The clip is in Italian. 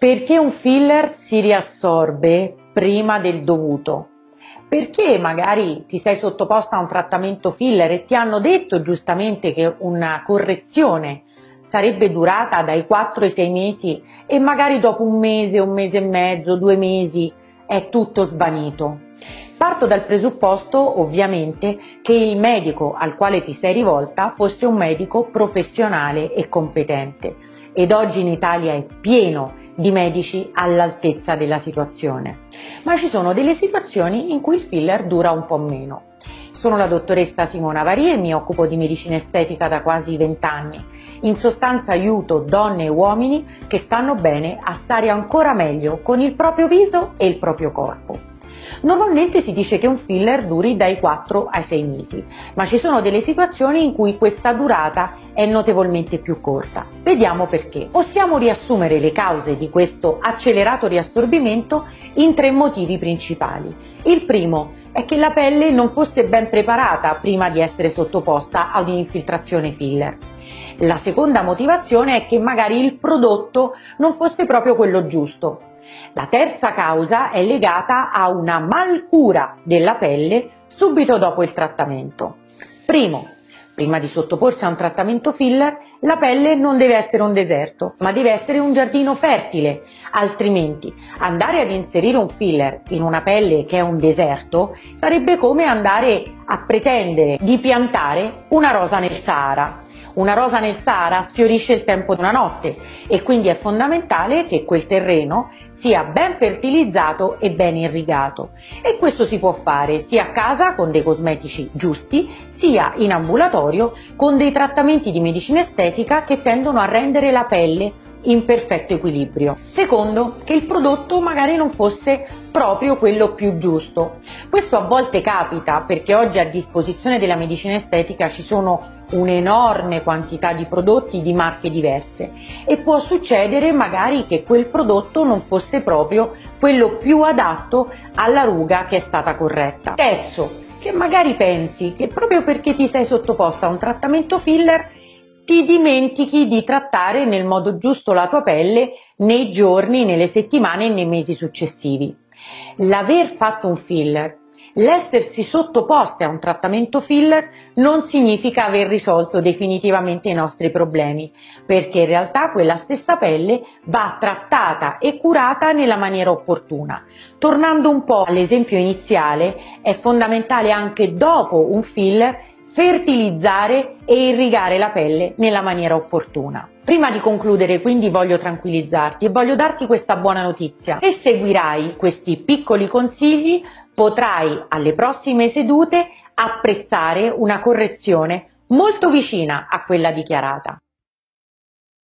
Perché un filler si riassorbe prima del dovuto? Perché magari ti sei sottoposta a un trattamento filler e ti hanno detto giustamente che una correzione sarebbe durata dai 4 ai 6 mesi e magari dopo un mese, un mese e mezzo, due mesi è tutto svanito. Parto dal presupposto, ovviamente, che il medico al quale ti sei rivolta fosse un medico professionale e competente ed oggi in Italia è pieno di medici all'altezza della situazione. Ma ci sono delle situazioni in cui il filler dura un po' meno. Sono la dottoressa Simona Vari e mi occupo di medicina estetica da quasi 20 anni. In sostanza aiuto donne e uomini che stanno bene a stare ancora meglio con il proprio viso e il proprio corpo. Normalmente si dice che un filler duri dai 4 ai 6 mesi, ma ci sono delle situazioni in cui questa durata è notevolmente più corta. Vediamo perché. Possiamo riassumere le cause di questo accelerato riassorbimento in tre motivi principali. Il primo è che la pelle non fosse ben preparata prima di essere sottoposta ad un'infiltrazione filler. La seconda motivazione è che magari il prodotto non fosse proprio quello giusto, la terza causa è legata a una malcura della pelle subito dopo il trattamento. Primo, prima di sottoporsi a un trattamento filler, la pelle non deve essere un deserto, ma deve essere un giardino fertile, altrimenti andare ad inserire un filler in una pelle che è un deserto sarebbe come andare a pretendere di piantare una rosa nel Sahara. Una rosa nel Sahara sfiorisce il tempo di una notte e quindi è fondamentale che quel terreno sia ben fertilizzato e ben irrigato. E questo si può fare sia a casa con dei cosmetici giusti sia in ambulatorio con dei trattamenti di medicina estetica che tendono a rendere la pelle in perfetto equilibrio. Secondo, che il prodotto magari non fosse proprio quello più giusto. Questo a volte capita perché oggi a disposizione della medicina estetica ci sono un'enorme quantità di prodotti di marche diverse e può succedere magari che quel prodotto non fosse proprio quello più adatto alla ruga che è stata corretta. Terzo, che magari pensi che proprio perché ti sei sottoposta a un trattamento filler ti dimentichi di trattare nel modo giusto la tua pelle nei giorni, nelle settimane e nei mesi successivi. L'aver fatto un filler, l'essersi sottoposti a un trattamento filler non significa aver risolto definitivamente i nostri problemi, perché in realtà quella stessa pelle va trattata e curata nella maniera opportuna. Tornando un po' all'esempio iniziale, è fondamentale anche dopo un filler fertilizzare e irrigare la pelle nella maniera opportuna. Prima di concludere quindi voglio tranquillizzarti e voglio darti questa buona notizia. Se seguirai questi piccoli consigli potrai alle prossime sedute apprezzare una correzione molto vicina a quella dichiarata.